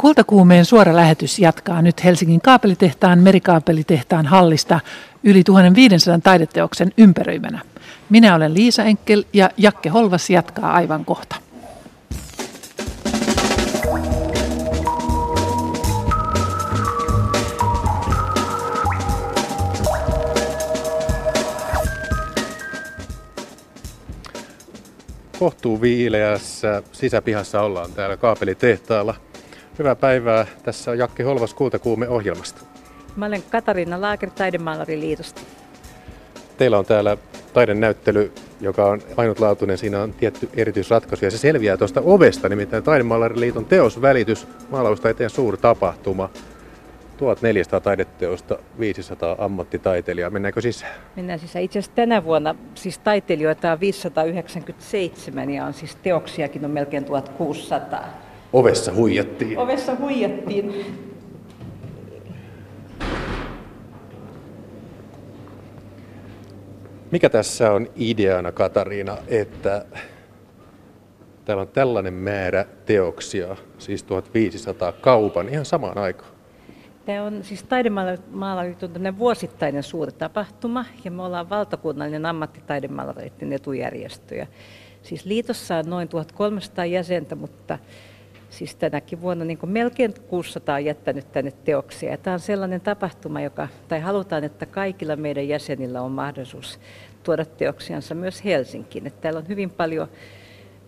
Kultakuumeen suora lähetys jatkaa nyt Helsingin kaapelitehtaan merikaapelitehtaan hallista yli 1500 taideteoksen ympäröimänä. Minä olen Liisa Enkel ja Jakke Holvas jatkaa aivan kohta. kohtuu viileässä sisäpihassa ollaan täällä kaapelitehtaalla. Hyvää päivää. Tässä on Jakke Holvas Kultakuume ohjelmasta. Mä olen Katariina Laaker Taidemaalariliitosta. Teillä on täällä taidenäyttely, joka on ainutlaatuinen. Siinä on tietty erityisratkaisu ja se selviää tuosta ovesta, nimittäin Taidemaalariliiton teosvälitys, maalausta suuri tapahtuma. 1400 taideteosta, 500 ammattitaiteilijaa. Mennäänkö sisään? Mennään sisään. Itse asiassa tänä vuonna siis taiteilijoita on 597 ja on siis teoksiakin on melkein 1600. Ovessa huijattiin. Ovessa huijattiin. Mikä tässä on ideana, Katariina, että täällä on tällainen määrä teoksia, siis 1500 kaupan ihan samaan aikaan? Tämä on siis taidemaalariton vuosittainen suuri tapahtuma ja me ollaan valtakunnallinen ammattitaidemaalareiden etujärjestö. siis liitossa on noin 1300 jäsentä, mutta siis tänäkin vuonna niin kuin melkein 600 on jättänyt tänne teoksia. Ja tämä on sellainen tapahtuma, joka, tai halutaan, että kaikilla meidän jäsenillä on mahdollisuus tuoda teoksiansa myös Helsinkiin. Että täällä on hyvin paljon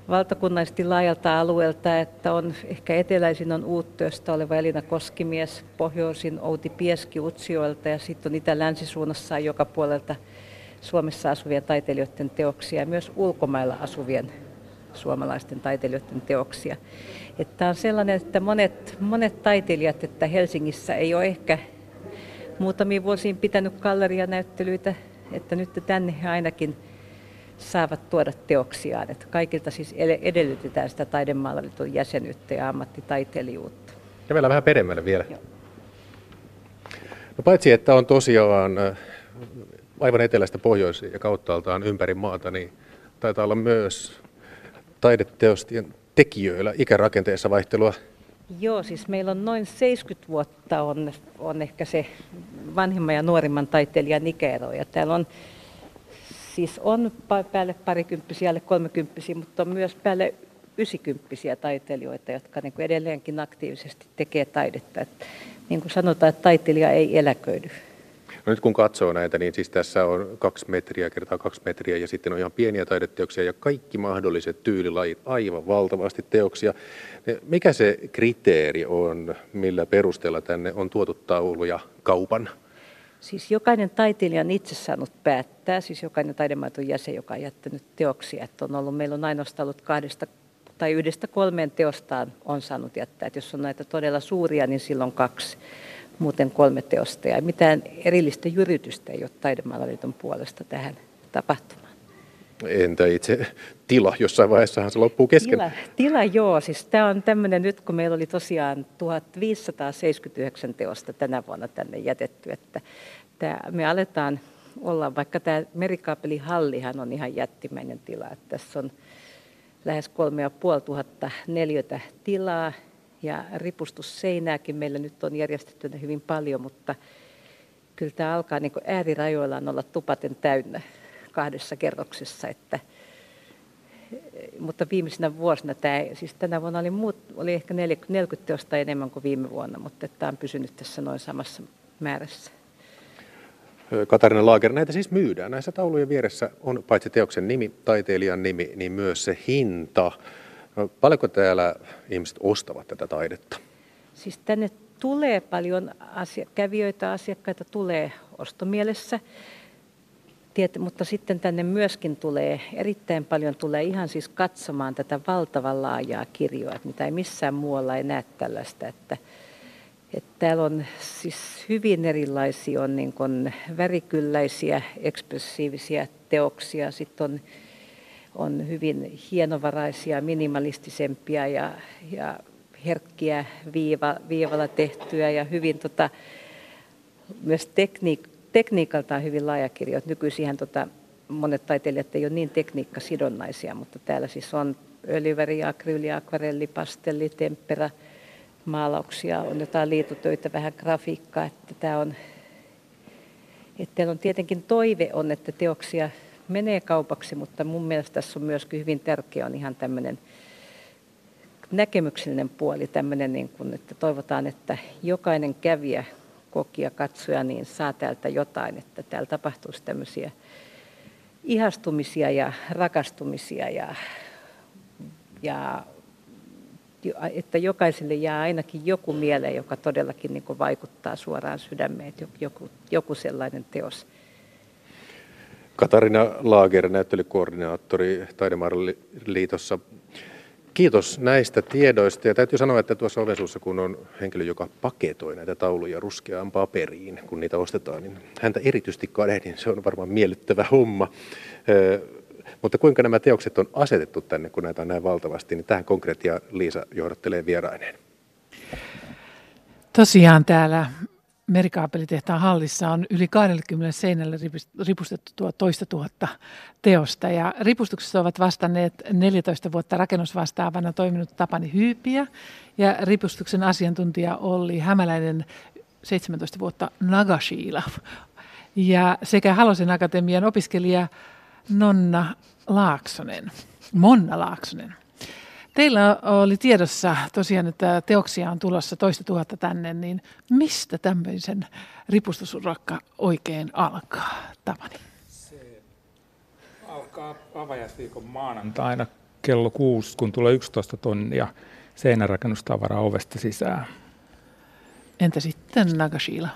valtakunnallisesti laajalta alueelta, että on ehkä eteläisin on Uuttööstä oleva Elina Koskimies, pohjoisin Outi Pieski Utsioilta ja sitten on itä-länsisuunnassa joka puolelta Suomessa asuvien taiteilijoiden teoksia ja myös ulkomailla asuvien suomalaisten taiteilijoiden teoksia. Että on sellainen, että monet, monet taiteilijat, että Helsingissä ei ole ehkä muutamiin vuosiin pitänyt gallerianäyttelyitä, että nyt tänne ainakin saavat tuoda teoksiaan. Että kaikilta siis edellytetään sitä taidemaalaliiton jäsenyyttä ja ammattitaiteilijuutta. Ja vielä vähän peremmälle vielä. Joo. No paitsi, että on tosiaan äh, aivan etelästä pohjoisiin ja kauttaaltaan ympäri maata, niin taitaa olla myös taideteostien tekijöillä ikärakenteessa vaihtelua. Joo, siis meillä on noin 70 vuotta on, on ehkä se vanhimman ja nuorimman taiteilijan ikäero. Ja täällä on Siis on päälle parikymppisiä, alle kolmekymppisiä, mutta on myös päälle ysikymppisiä taiteilijoita, jotka niin kuin edelleenkin aktiivisesti tekee taidetta. Että, niin kuin sanotaan, että taiteilija ei eläköidy. No nyt kun katsoo näitä, niin siis tässä on kaksi metriä kertaa kaksi metriä ja sitten on ihan pieniä taideteoksia ja kaikki mahdolliset tyylilajit, aivan valtavasti teoksia. Mikä se kriteeri on, millä perusteella tänne on tuotu tauluja kaupan? Siis jokainen taiteilija on itse saanut päättää, siis jokainen taidemaaton jäsen, joka on jättänyt teoksia. Että on ollut, meillä on ainoastaan ollut kahdesta tai yhdestä kolmeen teostaan on saanut jättää. Että jos on näitä todella suuria, niin silloin kaksi, muuten kolme teosta. Ja mitään erillistä jyritystä ei ole taidemaalaliiton puolesta tähän tapahtumaan. Entä itse tila? Jossain vaiheessahan se loppuu kesken. Tila, tila joo. Siis tämä on tämmöinen nyt, kun meillä oli tosiaan 1579 teosta tänä vuonna tänne jätetty, että tämä, me aletaan olla, vaikka tämä merikaapelihallihan on ihan jättimäinen tila, että tässä on lähes 3500 neliötä tilaa ja ripustusseinääkin meillä nyt on järjestettynä hyvin paljon, mutta kyllä tämä alkaa niin äärirajoillaan olla tupaten täynnä kahdessa kerroksessa, että mutta viimeisenä vuosina tämä, siis tänä vuonna oli, muut, oli ehkä 40 teosta enemmän kuin viime vuonna, mutta tämä on pysynyt tässä noin samassa määrässä. Katarina Laager, näitä siis myydään. Näissä taulujen vieressä on paitsi teoksen nimi, taiteilijan nimi, niin myös se hinta. No, paljonko täällä ihmiset ostavat tätä taidetta? Siis tänne tulee paljon asia- kävijöitä, asiakkaita tulee ostomielessä. Tiet, mutta sitten tänne myöskin tulee, erittäin paljon tulee ihan siis katsomaan tätä valtavan laajaa kirjoa, että mitä ei missään muualla ei näe tällaista, että, että täällä on siis hyvin erilaisia, on niin kuin värikylläisiä, ekspressiivisia teoksia, sitten on, on hyvin hienovaraisia, minimalistisempia ja, ja herkkiä viiva, viivalla tehtyä ja hyvin tota, myös tekniikkaa tekniikaltaan hyvin laaja kirjo. Nykyisin tota, monet taiteilijat ei ole niin tekniikkasidonnaisia, mutta täällä siis on öljyväri, akryyli, akvarelli, pastelli, temppera, maalauksia, on jotain liitutöitä, vähän grafiikkaa, että tämä on, että on tietenkin toive on, että teoksia menee kaupaksi, mutta mun mielestä tässä on myöskin hyvin tärkeä on ihan tämmöinen näkemyksellinen puoli, tämmöinen, niin kuin, että toivotaan, että jokainen kävijä, kokija, katsoja, niin saa täältä jotain, että täällä tapahtuisi tämmöisiä ihastumisia ja rakastumisia ja, ja että jokaiselle jää ainakin joku mieleen, joka todellakin niin vaikuttaa suoraan sydämeen, joku, joku sellainen teos. Katarina Laager, näyttelykoordinaattori Taidemaaraliitossa. Kiitos näistä tiedoista. Ja täytyy sanoa, että tuossa ovensuussa, kun on henkilö, joka paketoi näitä tauluja ruskeaan paperiin, kun niitä ostetaan, niin häntä erityisesti kadehdin. Se on varmaan miellyttävä homma. Mutta kuinka nämä teokset on asetettu tänne, kun näitä on näin valtavasti, niin tähän konkreettia Liisa johdattelee vieraineen. Tosiaan täällä merikaapelitehtaan hallissa on yli 20 seinälle ripustettu tuo toista tuhatta teosta. Ja ripustuksessa ovat vastanneet 14 vuotta rakennusvastaavana toiminut Tapani Hyypiä ja ripustuksen asiantuntija oli hämäläinen 17 vuotta Nagashila. Ja sekä Halosen Akatemian opiskelija Nonna Laaksonen, Monna Laaksonen. Teillä oli tiedossa tosiaan, että teoksia on tulossa toista tuhatta tänne, niin mistä tämmöisen ripustusurakka oikein alkaa, Tapani? Se alkaa avajaisviikon maanantaina kello kuusi, kun tulee 11 tonnia seinärakennustavaraa ovesta sisään. Entä sitten Nagashila?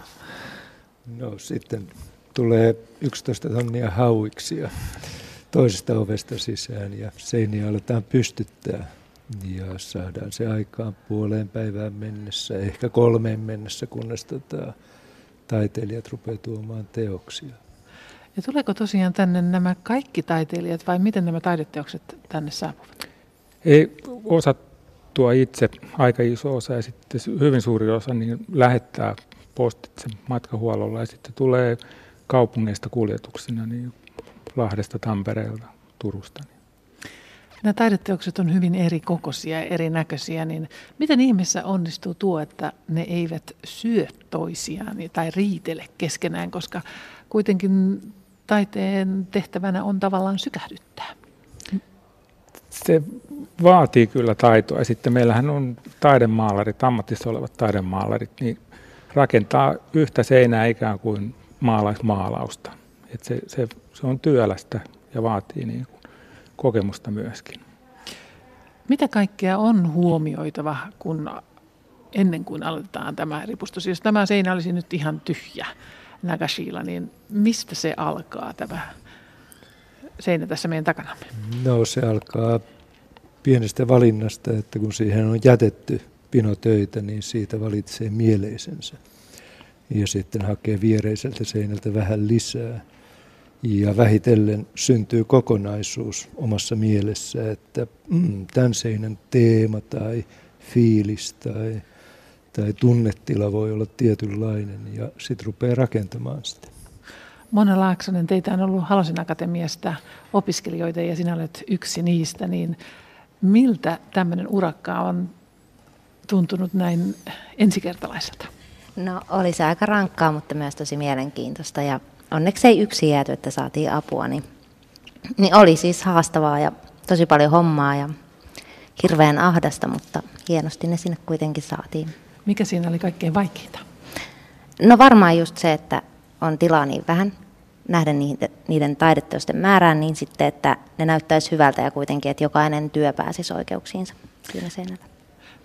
No sitten tulee 11 tonnia hauiksia toisesta ovesta sisään ja seiniä aletaan pystyttää ja saadaan se aikaan puoleen päivään mennessä, ehkä kolmeen mennessä, kunnes tota, taiteilijat rupeaa tuomaan teoksia. Ja tuleeko tosiaan tänne nämä kaikki taiteilijat vai miten nämä taideteokset tänne saapuvat? Ei osa tuo itse, aika iso osa ja sitten hyvin suuri osa niin lähettää postitse matkahuollolla ja sitten tulee kaupungeista kuljetuksina niin Lahdesta, Tampereelta, Turusta. Nämä taideteokset on hyvin eri kokoisia ja erinäköisiä, niin miten ihmeessä onnistuu tuo, että ne eivät syö toisiaan tai riitele keskenään, koska kuitenkin taiteen tehtävänä on tavallaan sykähdyttää? Se vaatii kyllä taitoa. Ja sitten meillähän on taidemaalarit, ammatissa olevat taidemaalarit, niin rakentaa yhtä seinää ikään kuin maalaismaalausta. Et se, se, se on työlästä ja vaatii niin kuin kokemusta myöskin. Mitä kaikkea on huomioitava, kun ennen kuin aloitetaan tämä ripustus? Jos tämä seinä olisi nyt ihan tyhjä Nagashila, niin mistä se alkaa tämä seinä tässä meidän takanamme? No se alkaa pienestä valinnasta, että kun siihen on jätetty pinotöitä, niin siitä valitsee mieleisensä. Ja sitten hakee viereiseltä seinältä vähän lisää ja vähitellen syntyy kokonaisuus omassa mielessä, että mm, tämän seinän teema tai fiilis tai, tai tunnetila voi olla tietynlainen ja sitten rupeaa rakentamaan sitä. Mona Laaksonen, teitä on ollut Halosen Akatemiasta opiskelijoita ja sinä olet yksi niistä, niin miltä tämmöinen urakka on tuntunut näin ensikertalaiselta? No oli se aika rankkaa, mutta myös tosi mielenkiintoista ja onneksi ei yksi jääty, että saatiin apua, niin, niin oli siis haastavaa ja tosi paljon hommaa ja hirveän ahdasta, mutta hienosti ne sinne kuitenkin saatiin. Mikä siinä oli kaikkein vaikeinta? No varmaan just se, että on tilaa niin vähän nähdä niiden, niiden taideteosten määrään, niin sitten, että ne näyttäisi hyvältä ja kuitenkin, että jokainen työ pääsisi oikeuksiinsa siinä seinällä.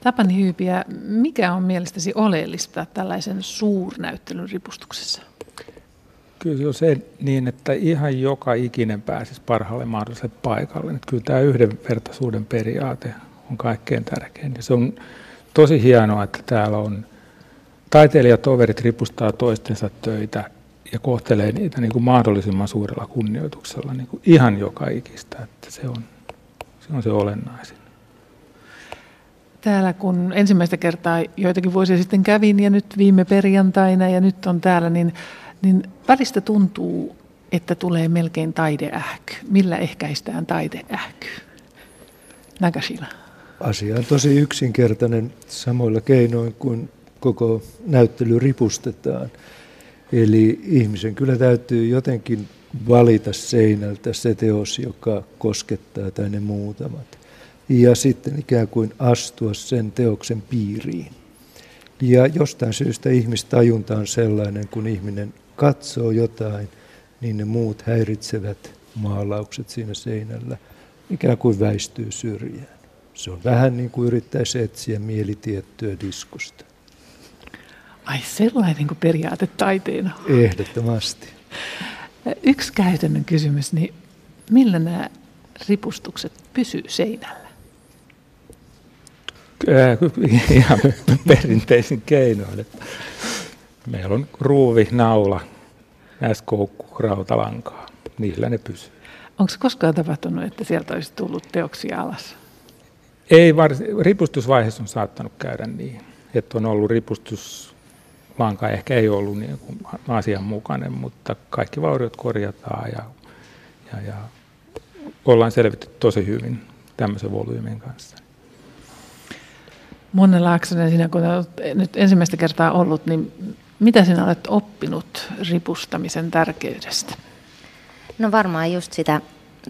Tapani Hyypiä, mikä on mielestäsi oleellista tällaisen suurnäyttelyn ripustuksessa? Kyllä se niin, että ihan joka ikinen pääsisi parhaalle mahdolliselle paikalle. Että kyllä tämä yhdenvertaisuuden periaate on kaikkein tärkein. Ja se on tosi hienoa, että täällä on taiteilijatoverit ripustaa toistensa töitä ja kohtelee niitä niin kuin mahdollisimman suurella kunnioituksella niin kuin ihan joka ikistä. Että se, on, se on se olennaisin. Täällä kun ensimmäistä kertaa joitakin vuosia sitten kävin ja nyt viime perjantaina ja nyt on täällä, niin niin välistä tuntuu, että tulee melkein taideähky. Millä ehkäistään taideähky? Nagashila. asia on tosi yksinkertainen samoilla keinoin kuin koko näyttely ripustetaan. Eli ihmisen kyllä täytyy jotenkin valita seinältä se teos, joka koskettaa tai ne muutamat. Ja sitten ikään kuin astua sen teoksen piiriin. Ja jostain syystä ihmistajunta on sellainen, kun ihminen katsoo jotain, niin ne muut häiritsevät maalaukset siinä seinällä ikään kuin väistyy syrjään. Se on vähän niin kuin yrittäisi etsiä mielitiettyä diskosta. Ai sellainen kuin periaate taiteena. Ehdottomasti. Yksi käytännön kysymys, niin millä nämä ripustukset pysyy seinällä? Ihan perinteisin keinoin. Meillä on ruuvi, naula, näskoukku, rautalankaa. Niillä ne pysyy. Onko koskaan tapahtunut, että sieltä olisi tullut teoksia alas? Ei, vars, ripustusvaiheessa on saattanut käydä niin, että on ollut ripustus, lanka ehkä ei ollut niin kuin asianmukainen, mutta kaikki vauriot korjataan ja, ja, ja ollaan selvitty tosi hyvin tämmöisen volyymin kanssa. Monna Laaksonen, sinä kun olet nyt ensimmäistä kertaa ollut, niin mitä sinä olet oppinut ripustamisen tärkeydestä? No varmaan just sitä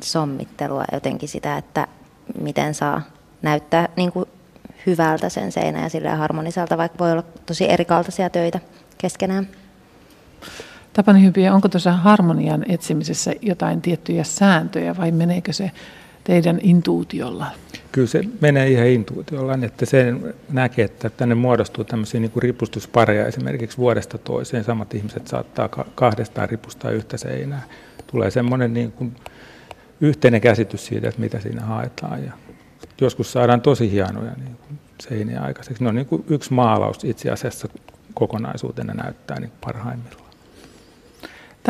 sommittelua, jotenkin sitä, että miten saa näyttää niin kuin hyvältä sen seinä ja sillä harmoniselta, vaikka voi olla tosi erikaltaisia töitä keskenään. Tapani Hypiä, onko tuossa harmonian etsimisessä jotain tiettyjä sääntöjä vai meneekö se teidän intuutiolla? Kyllä se menee ihan intuutiolla, että sen näkee, että tänne muodostuu tämmöisiä niin ripustuspareja esimerkiksi vuodesta toiseen. Samat ihmiset saattaa kahdestaan ripustaa yhtä seinää. Tulee semmoinen niin kuin yhteinen käsitys siitä, että mitä siinä haetaan. Ja joskus saadaan tosi hienoja niin kuin seiniä aikaiseksi. Ne on niin kuin yksi maalaus itse asiassa kokonaisuutena näyttää niin parhaimmillaan.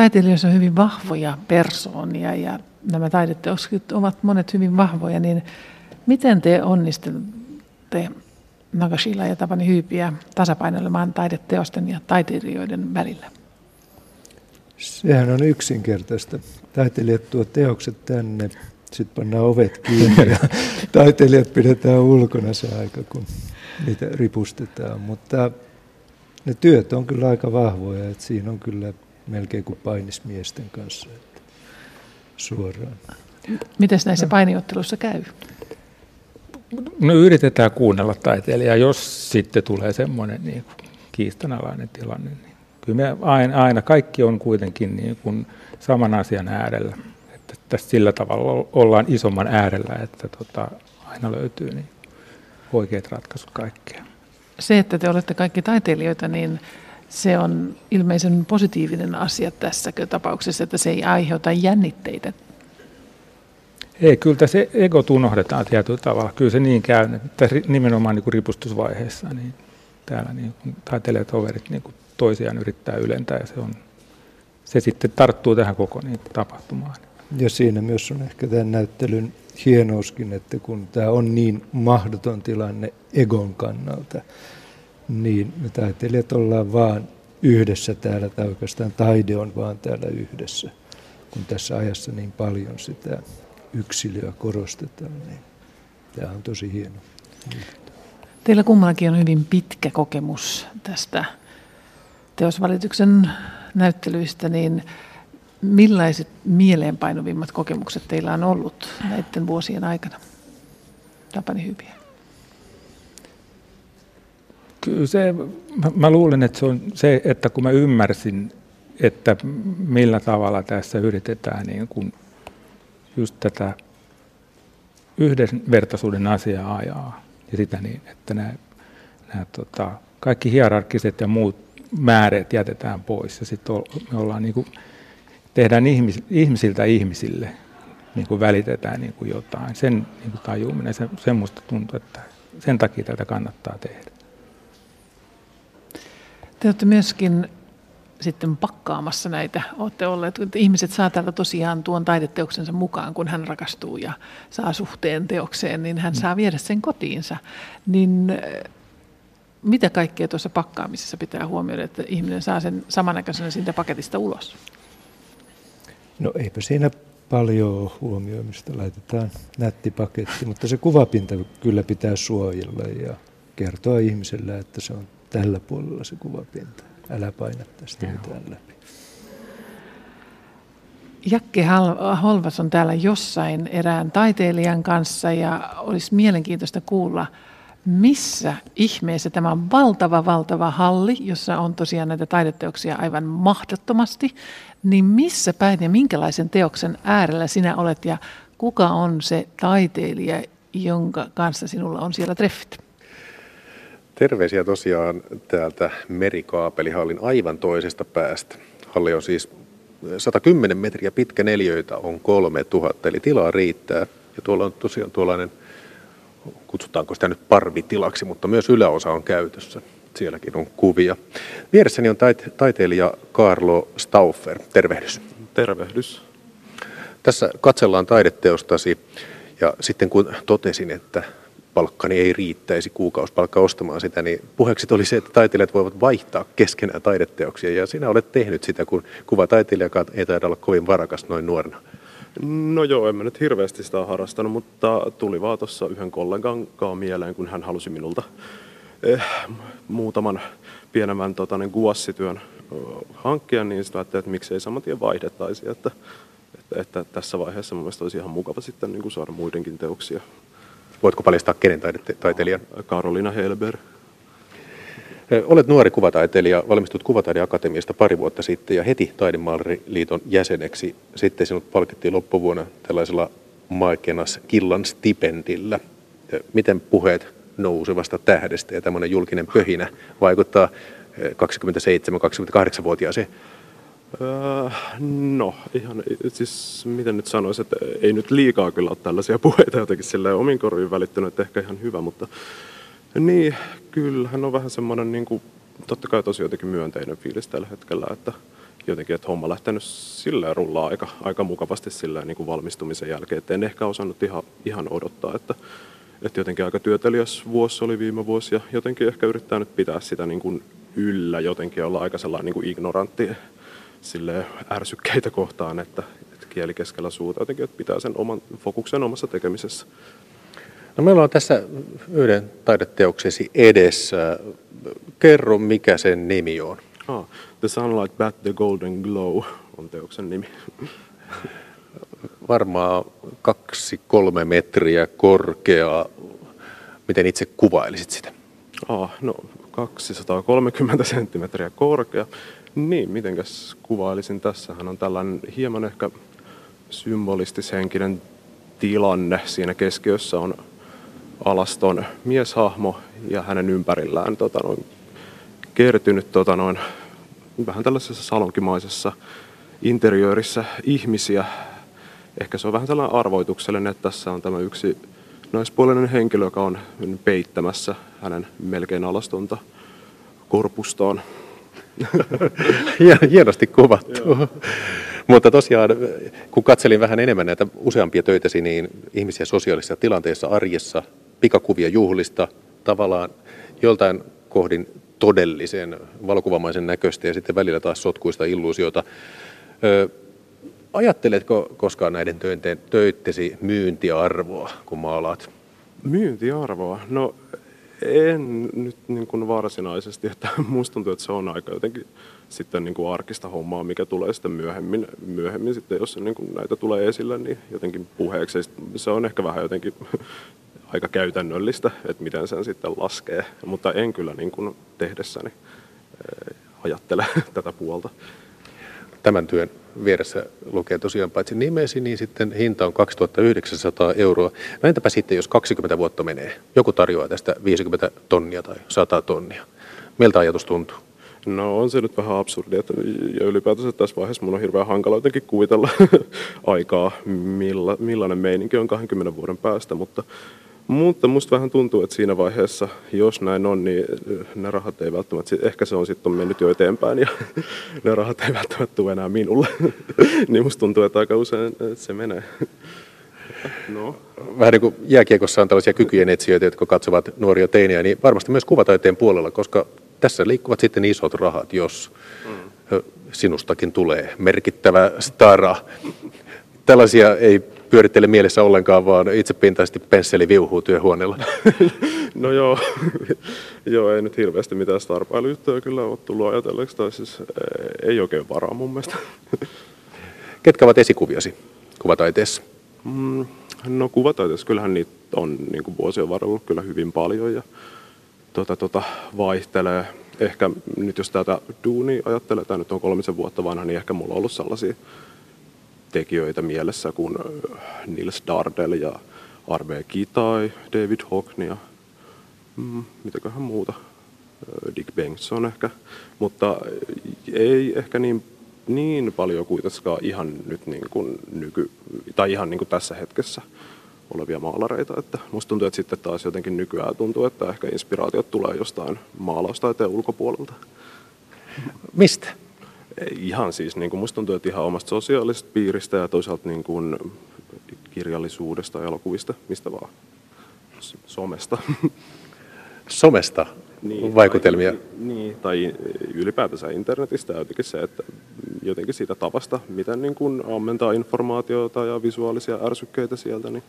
Taiteilijoissa on hyvin vahvoja persoonia ja nämä taideteokset ovat monet hyvin vahvoja, niin miten te onnistutte Nagashila ja Tapani Hyypiä tasapainoilemaan taideteosten ja taiteilijoiden välillä? Sehän on yksinkertaista. Taiteilijat tuo teokset tänne, sitten pannaan ovet kiinni ja taiteilijat pidetään ulkona se aika, kun niitä ripustetaan. Mutta ne työt on kyllä aika vahvoja, että siinä on kyllä melkein kuin painismiesten kanssa että suoraan. Miten näissä no. painiotteluissa käy? No yritetään kuunnella taiteilijaa, jos sitten tulee semmoinen niin kiistanalainen tilanne. Niin kyllä me aina, aina kaikki on kuitenkin niin kuin saman asian äärellä. Että tässä sillä tavalla ollaan isomman äärellä, että tota, aina löytyy niin oikeat ratkaisut kaikkea. Se, että te olette kaikki taiteilijoita, niin se on ilmeisen positiivinen asia tässäkö tapauksessa, että se ei aiheuta jännitteitä. Ei, kyllä se ego unohdetaan tietyllä tavalla. Kyllä se niin käy, että nimenomaan niin kuin ripustusvaiheessa niin täällä niin kuin taiteilijatoverit niin kuin toisiaan yrittää ylentää ja se, on, se sitten tarttuu tähän koko niin tapahtumaan. Ja siinä myös on ehkä tämän näyttelyn hienouskin, että kun tämä on niin mahdoton tilanne egon kannalta, niin me taiteilijat ollaan vaan yhdessä täällä, tai oikeastaan taide on vaan täällä yhdessä. Kun tässä ajassa niin paljon sitä yksilöä korostetaan, niin tämä on tosi hieno. Teillä kummallakin on hyvin pitkä kokemus tästä teosvalityksen näyttelyistä, niin millaiset mieleenpainuvimmat kokemukset teillä on ollut näiden vuosien aikana? Tapani Hyviä. Kyllä se, mä, luulen, että se on se, että kun mä ymmärsin, että millä tavalla tässä yritetään niin kuin just tätä yhdenvertaisuuden asiaa ajaa ja sitä niin, että nämä, nämä tota, kaikki hierarkkiset ja muut määreet jätetään pois ja sitten me ollaan niin kuin, tehdään ihmis, ihmisiltä ihmisille, niin kuin välitetään niin kuin jotain. Sen niin kuin tajuminen, se, semmoista tuntuu, että sen takia tätä kannattaa tehdä. Te olette myöskin sitten pakkaamassa näitä, olette olleet, että ihmiset saa täältä tosiaan tuon taideteoksensa mukaan, kun hän rakastuu ja saa suhteen teokseen, niin hän mm. saa viedä sen kotiinsa. Niin mitä kaikkea tuossa pakkaamisessa pitää huomioida, että ihminen saa sen samannäköisenä siitä paketista ulos? No eipä siinä paljon huomioimista, laitetaan nätti paketti, mutta se kuvapinta kyllä pitää suojella ja kertoa ihmiselle, että se on tällä puolella se kuvapinta. Älä paina tästä mitään läpi. Jakke Holvas on täällä jossain erään taiteilijan kanssa ja olisi mielenkiintoista kuulla, missä ihmeessä tämä on valtava, valtava halli, jossa on tosiaan näitä taideteoksia aivan mahdottomasti, niin missä päin ja minkälaisen teoksen äärellä sinä olet ja kuka on se taiteilija, jonka kanssa sinulla on siellä treffit? Terveisiä tosiaan täältä merikaapelihallin aivan toisesta päästä. Halli on siis 110 metriä pitkä neljöitä on 3000, eli tilaa riittää. Ja tuolla on tosiaan tuollainen, kutsutaanko sitä nyt parvitilaksi, mutta myös yläosa on käytössä. Sielläkin on kuvia. Vieressäni on taite- taiteilija Carlo Stauffer. Tervehdys. Tervehdys. Tässä katsellaan taideteostasi ja sitten kun totesin, että palkkani ei riittäisi kuukausipalkka ostamaan sitä, niin puheeksi oli se, että taiteilijat voivat vaihtaa keskenään taideteoksia, ja sinä olet tehnyt sitä, kun kuvataiteilijakaan ei taida olla kovin varakas noin nuorena. No joo, en mä nyt hirveästi sitä harrastanut, mutta tuli vaan tuossa yhden kollegan kanssa mieleen, kun hän halusi minulta eh, muutaman pienemmän tota, niin guassityön hankkia, niin sitten ajattelin, että miksei saman tien vaihdettaisi, että, että, että, tässä vaiheessa mun mielestä olisi ihan mukava sitten niin kuin saada muidenkin teoksia Voitko paljastaa kenen taiteilijan? Karolina Helber. Olet nuori kuvataiteilija, valmistut Kuvataideakatemiasta pari vuotta sitten ja heti Taidemaalariliiton jäseneksi. Sitten sinut palkittiin loppuvuonna tällaisella Maikenas Killan stipendillä. Miten puheet nousevasta tähdestä ja tämmöinen julkinen pöhinä vaikuttaa 27-28-vuotiaaseen Öö, no, ihan siis miten nyt sanoisin, että ei nyt liikaa kyllä ole tällaisia puheita jotenkin silleen omin korviin välittynyt, että ehkä ihan hyvä, mutta niin, kyllähän on vähän semmoinen niin kuin, totta kai tosi jotenkin myönteinen fiilis tällä hetkellä, että jotenkin, että homma lähtenyt silleen rullaa aika, aika mukavasti silleen niin kuin valmistumisen jälkeen, että en ehkä osannut ihan, ihan odottaa, että, että jotenkin aika työtelijäs vuosi oli viime vuosi ja jotenkin ehkä yrittää nyt pitää sitä niin kuin yllä jotenkin olla aika sellainen niin kuin ignorantti sille ärsykkeitä kohtaan, että, että kieli keskellä suuta jotenkin, että pitää sen oman fokuksen omassa tekemisessä. No meillä on tässä yhden taideteoksesi edessä. Kerro, mikä sen nimi on. Ah, the Sunlight Bat the Golden Glow on teoksen nimi. Varmaan kaksi, kolme metriä korkea. Miten itse kuvailisit sitä? Ah, no 230 senttimetriä korkea. Niin, mitenkäs kuvailisin tässä? Hän on tällainen hieman ehkä symbolistishenkinen tilanne. Siinä keskiössä on alaston mieshahmo ja hänen ympärillään tota noin, kertynyt tota noin, vähän tällaisessa salonkimaisessa interiöörissä ihmisiä. Ehkä se on vähän tällainen arvoituksellinen, että tässä on tämä yksi naispuolinen henkilö, joka on peittämässä hänen melkein alastonta korpustoon. Hienosti kuvattu. Mutta tosiaan, kun katselin vähän enemmän näitä useampia töitäsi, niin ihmisiä sosiaalisissa tilanteissa, arjessa, pikakuvia juhlista, tavallaan joltain kohdin todellisen valokuvamaisen näköistä ja sitten välillä taas sotkuista illuusiota. Ö, ajatteletko koskaan näiden töiden, töittesi myyntiarvoa, kun maalaat? Myyntiarvoa? No en nyt niin kuin varsinaisesti, että musta tuntuu, että se on aika jotenkin sitten niin kuin arkista hommaa, mikä tulee sitten myöhemmin, myöhemmin sitten, jos niin kuin näitä tulee esille, niin jotenkin puheeksi. Se on ehkä vähän jotenkin aika käytännöllistä, että miten sen sitten laskee, mutta en kyllä niin kuin tehdessäni eh, ajattele tätä puolta. Tämän työn vieressä lukee tosiaan paitsi nimesi, niin sitten hinta on 2900 euroa. No entäpä sitten, jos 20 vuotta menee? Joku tarjoaa tästä 50 tonnia tai 100 tonnia. Miltä ajatus tuntuu? No on se nyt vähän absurdi, että ja ylipäätänsä tässä vaiheessa mun on hirveän hankala jotenkin kuvitella aikaa, milla, millainen meininki on 20 vuoden päästä, mutta mutta musta vähän tuntuu, että siinä vaiheessa, jos näin on, niin ne rahat ei välttämättä, ehkä se on sitten mennyt jo eteenpäin ja ne rahat ei välttämättä tule enää minulle. niin musta tuntuu, että aika usein että se menee. No. Vähän niin kuin jääkiekossa on tällaisia kykyjen etsijöitä, jotka katsovat nuoria teinejä, niin varmasti myös kuvataiteen puolella, koska tässä liikkuvat sitten isot rahat, jos mm. sinustakin tulee merkittävä stara. Tällaisia ei pyörittele mielessä ollenkaan, vaan itsepintaisesti pensseli viuhuu työhuoneella. no joo, joo, ei nyt hirveästi mitään starpailujuttuja kyllä ole tullut ajatelleeksi, tai siis ei oikein varaa mun mielestä. Ketkä ovat esikuviasi kuvataiteessa? Mm, no kuvataiteessa kyllähän niitä on niin kuin vuosien varrella kyllä hyvin paljon ja tota, tota, vaihtelee. Ehkä nyt jos tätä duuni ajattelee, tämä nyt on kolmisen vuotta vanha, niin ehkä mulla on ollut sellaisia tekijöitä mielessä kuin Nils Dardel ja Arve Kitai, David Hockney ja mm, mitäköhän muuta, Dick Bengtsson ehkä, mutta ei ehkä niin, niin paljon kuitenkaan ihan nyt niin kuin nyky, tai ihan niin kuin tässä hetkessä olevia maalareita. Että musta tuntuu, että sitten taas jotenkin nykyään tuntuu, että ehkä inspiraatiot tulee jostain maalaustaiteen ulkopuolelta. Mistä? Ihan siis, niin kuin musta tuntuu, että ihan omasta sosiaalisesta piiristä ja toisaalta niin kuin kirjallisuudesta, elokuvista, mistä vaan. Somesta. Somesta? Niin, vaikutelmia. Tai, niin, tai ylipäätänsä internetistä jotenkin se, että jotenkin siitä tavasta, miten niin kuin ammentaa informaatiota ja visuaalisia ärsykkeitä sieltä, niin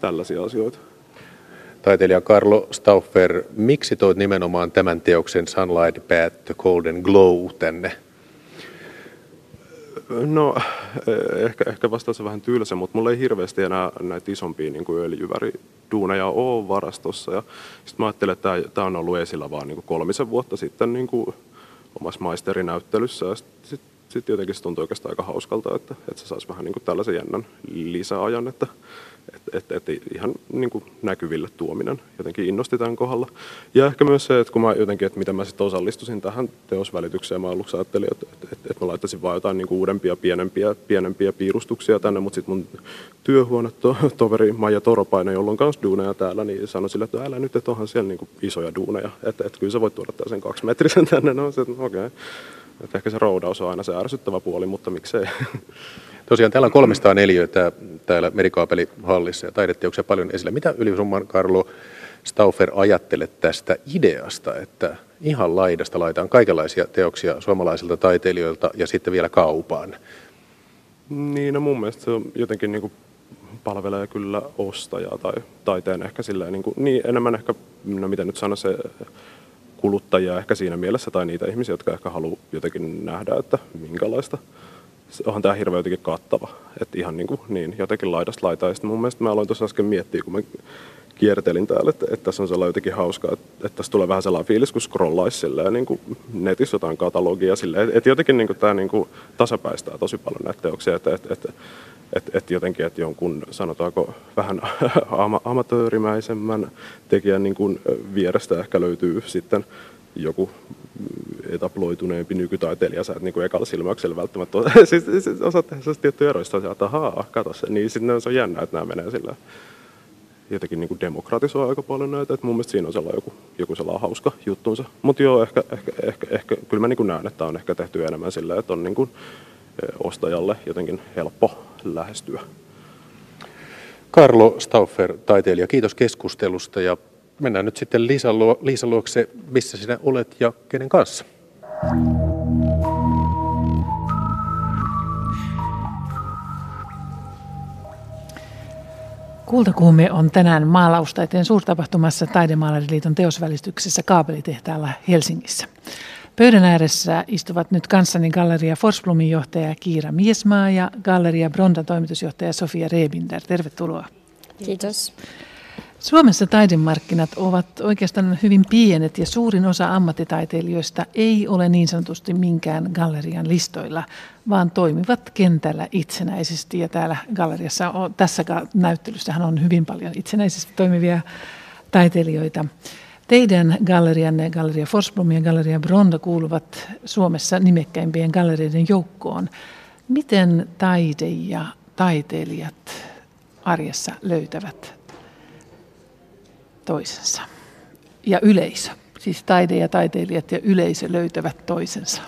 tällaisia asioita. Taiteilija Carlo Stauffer, miksi toit nimenomaan tämän teoksen Sunlight Path to Golden Glow tänne? No, ehkä, ehkä vastaus on vähän tylsä, mutta mulla ei hirveästi enää näitä isompia niin kuin öljyväriduuneja ole varastossa. Ja sitten mä ajattelin, että tämä on ollut esillä vaan niin kuin kolmisen vuotta sitten niin kuin omassa maisterinäyttelyssä. Sitten sit, sit jotenkin se tuntui oikeastaan aika hauskalta, että, että se saisi vähän niin kuin tällaisen jännän lisäajan, että että et, et ihan niin kuin näkyville tuominen jotenkin innosti tämän kohdalla. Ja ehkä myös se, että kun mä jotenkin, että miten mä sitten osallistusin tähän teosvälitykseen, mä aluksi ajattelin, että, että, että, että mä laittaisin vaan jotain niin kuin uudempia, pienempiä, pienempiä piirustuksia tänne, mutta sitten mun työhuone to, toveri Maija Toropainen, jolla on myös duuneja täällä, niin sanoi sille, että älä nyt, että onhan siellä niin kuin isoja duuneja, että, että kyllä sä voit tuoda sen kaksi metrisen tänne, no se, okei. Okay. Että ehkä se roudaus on aina se ärsyttävä puoli, mutta miksei. Tosiaan täällä on 304 täällä merikaapelihallissa ja taideteoksia paljon esillä. Mitä ylisumman Karlo Stauffer ajattelet tästä ideasta, että ihan laidasta laitaan kaikenlaisia teoksia suomalaisilta taiteilijoilta ja sitten vielä kaupaan? Niin, no mun mielestä se on jotenkin niin kuin palvelee kyllä ostajaa tai taiteen ehkä silleen, niin, kuin, niin enemmän ehkä, no miten nyt sanoa se kuluttajia ehkä siinä mielessä tai niitä ihmisiä, jotka ehkä haluaa jotenkin nähdä, että minkälaista onhan tämä hirveän jotenkin kattava. Että ihan niin, kuin, niin jotenkin laidasta laitaa. Ja mun mielestä mä aloin tuossa äsken miettiä, kun mä kiertelin täällä, että, että tässä on sellainen jotenkin hauskaa, että, että tässä tulee vähän sellainen fiilis, kun scrollaisi silleen, niin kuin netissä jotain katalogia silleen, että, että jotenkin niin kuin, tämä niin kuin tasapäistää tosi paljon näitä teoksia, että, että, että, että, että jotenkin, että jonkun sanotaanko vähän ama, amatöörimäisemmän tekijän niin kuin vierestä ehkä löytyy sitten joku etaploituneempi nykytaiteilija, sä et niin kuin ekalla silmäyksellä välttämättä siis, siis, siis osaat tehdä sellaista tiettyjä eroista, että ahaa, kato se, niin sitten se on jännä, että nämä menee sillä jotenkin niin kuin demokratisoi aika paljon näitä, että mun mielestä siinä on sellainen joku, joku sellainen hauska juttunsa. Mutta joo, ehkä, ehkä, ehkä, ehkä, kyllä mä niin näen, että on ehkä tehty enemmän sillä, että on niin kuin ostajalle jotenkin helppo lähestyä. Karlo Stauffer, taiteilija, kiitos keskustelusta ja mennään nyt sitten Liisan, luo, Liisan luokse, missä sinä olet ja kenen kanssa. Kultakuume on tänään maalaustaiteen suurtapahtumassa Taidemaalariliiton teosvälistyksessä kaapelitehtaalla Helsingissä. Pöydän ääressä istuvat nyt kanssani Galleria Forsblumin johtaja Kiira Miesmaa ja Galleria Bronda toimitusjohtaja Sofia Rebinder. Tervetuloa. Kiitos. Suomessa taidemarkkinat ovat oikeastaan hyvin pienet ja suurin osa ammattitaiteilijoista ei ole niin sanotusti minkään gallerian listoilla, vaan toimivat kentällä itsenäisesti. Ja täällä galleriassa, tässä näyttelyssähän on hyvin paljon itsenäisesti toimivia taiteilijoita. Teidän gallerianne, Galleria Forsblom ja Galleria Bronda kuuluvat Suomessa nimekkäimpien gallerioiden joukkoon. Miten taide ja taiteilijat arjessa löytävät toisensa. Ja yleisö, siis taide ja taiteilijat ja yleisö löytävät toisensa.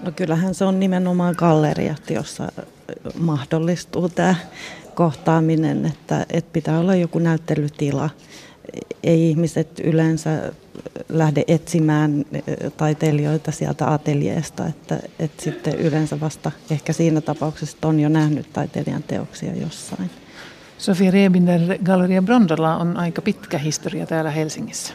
No kyllähän se on nimenomaan galleriat, jossa mahdollistuu tämä kohtaaminen, että, että pitää olla joku näyttelytila. Ei ihmiset yleensä lähde etsimään taiteilijoita sieltä ateljeesta, että, että sitten yleensä vasta ehkä siinä tapauksessa on jo nähnyt taiteilijan teoksia jossain. Sofia Rebiner, Galleria Brondalla on aika pitkä historia täällä Helsingissä.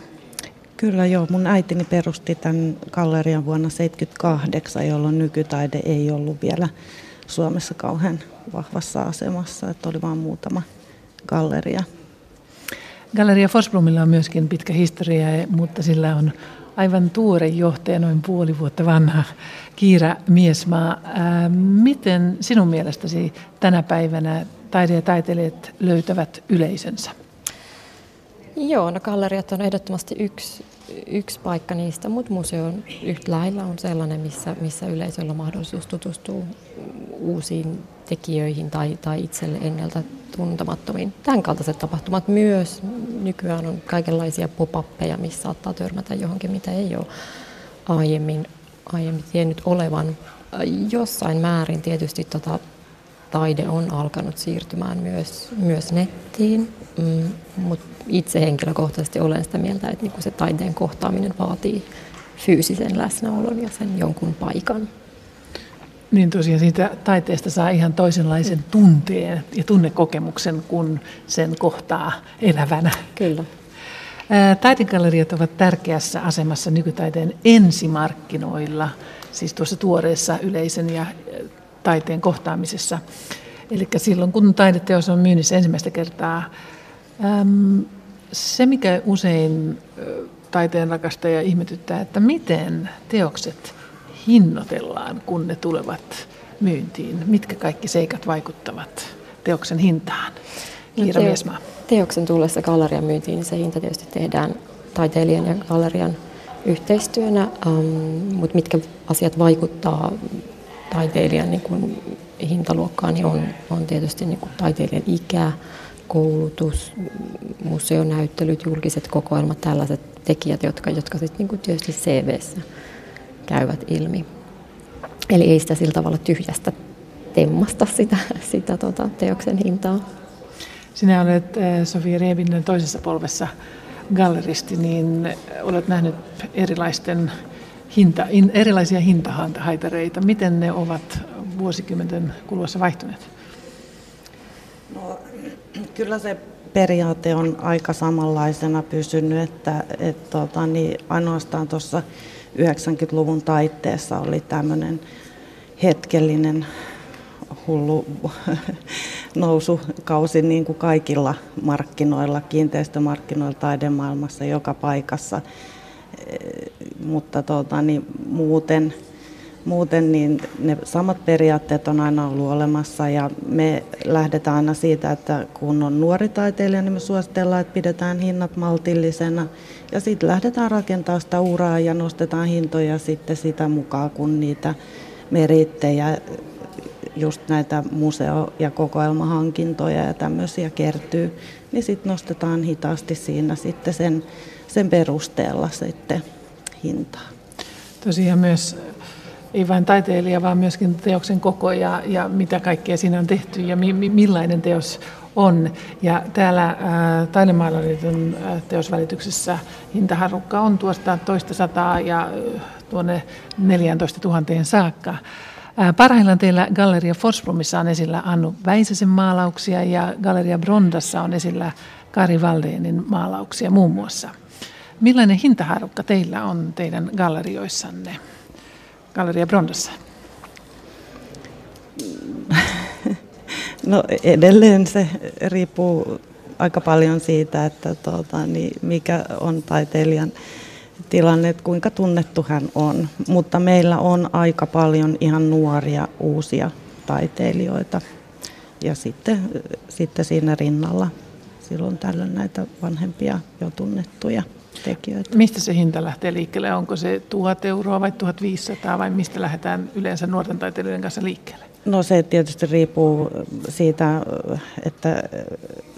Kyllä joo, mun äitini perusti tämän gallerian vuonna 1978, jolloin nykytaide ei ollut vielä Suomessa kauhean vahvassa asemassa, että oli vain muutama galleria. Galleria Forsblomilla on myöskin pitkä historia, mutta sillä on aivan tuore johtaja, noin puoli vuotta vanha, Kiira Miesmaa. Miten sinun mielestäsi tänä päivänä taide- ja taiteilijat löytävät yleisönsä? Joo, no galleriat on ehdottomasti yksi, yksi paikka niistä, mutta museon yhtä lailla on sellainen, missä, missä yleisöllä on mahdollisuus tutustua uusiin tekijöihin tai, tai itselle enneltä tuntemattomiin. Tämän kaltaiset tapahtumat myös. Nykyään on kaikenlaisia pop-appeja, missä saattaa törmätä johonkin, mitä ei ole aiemmin, aiemmin tiennyt olevan. Jossain määrin tietysti tota, taide on alkanut siirtymään myös, myös nettiin, mm, mutta itse henkilökohtaisesti olen sitä mieltä, että niin se taiteen kohtaaminen vaatii fyysisen läsnäolon ja sen jonkun paikan. Niin tosiaan siitä taiteesta saa ihan toisenlaisen tunteen ja tunnekokemuksen, kun sen kohtaa elävänä. Kyllä. Taidegalleriat ovat tärkeässä asemassa nykytaiteen ensimarkkinoilla, siis tuossa tuoreessa yleisen ja taiteen kohtaamisessa. Eli silloin, kun taideteos on myynnissä ensimmäistä kertaa. Se, mikä usein taiteen rakastaja ihmetyttää, että miten teokset hinnoitellaan, kun ne tulevat myyntiin? Mitkä kaikki seikat vaikuttavat teoksen hintaan? No Kiira no, teo, Teoksen tullessa gallerian myyntiin, niin se hinta tietysti tehdään taiteilijan ja gallerian yhteistyönä, um, mutta mitkä asiat vaikuttaa taiteilijan niin kuin hintaluokkaan, niin on, on tietysti niin kuin taiteilijan ikä, koulutus, museonäyttelyt, julkiset kokoelmat, tällaiset tekijät, jotka, jotka sitten niin kuin tietysti CVssä käyvät ilmi. Eli ei sitä sillä tavalla tyhjästä temmasta sitä, sitä tota, teoksen hintaa. Sinä olet eh, Sofia Reebinen toisessa polvessa galleristi, niin olet nähnyt erilaisten hinta, in, erilaisia hintahaitareita. Miten ne ovat vuosikymmenten kuluessa vaihtuneet? No, kyllä se periaate on aika samanlaisena pysynyt, että et, tota, niin ainoastaan tuossa 90-luvun taitteessa oli tämmöinen hetkellinen hullu nousukausi niin kuin kaikilla markkinoilla, kiinteistömarkkinoilla, taidemaailmassa, joka paikassa. Mutta tuota, niin muuten, muuten niin ne samat periaatteet on aina ollut olemassa ja me lähdetään aina siitä, että kun on nuori taiteilija, niin me suositellaan, että pidetään hinnat maltillisena. Ja sitten lähdetään rakentamaan sitä uraa ja nostetaan hintoja sitten sitä mukaan, kun niitä merittejä, just näitä museo- ja kokoelmahankintoja ja tämmöisiä kertyy, niin sitten nostetaan hitaasti siinä sitten sen, sen perusteella sitten hintaa. Tosiaan myös ei vain taiteilija, vaan myöskin teoksen koko ja, ja mitä kaikkea siinä on tehty ja mi, millainen teos on. Ja täällä äh, Taidemaailmaliiton äh, teosvälityksessä hintaharukka on tuosta toista sataa ja äh, tuonne 14 000 saakka. Äh, parhaillaan teillä Galleria Forsblomissa on esillä Annu Väisäsen maalauksia ja Galleria Brondassa on esillä Kari Valdeenin maalauksia muun muassa. Millainen hintaharukka teillä on teidän gallerioissanne? Galleria Brondassa. No edelleen se riippuu aika paljon siitä, että tuota, niin mikä on taiteilijan tilanne, että kuinka tunnettu hän on. Mutta meillä on aika paljon ihan nuoria uusia taiteilijoita ja sitten, sitten siinä rinnalla silloin tällöin näitä vanhempia jo tunnettuja tekijöitä. Mistä se hinta lähtee liikkeelle? Onko se 1000 euroa vai 1500 vai mistä lähdetään yleensä nuorten taiteilijoiden kanssa liikkeelle? No se tietysti riippuu siitä, että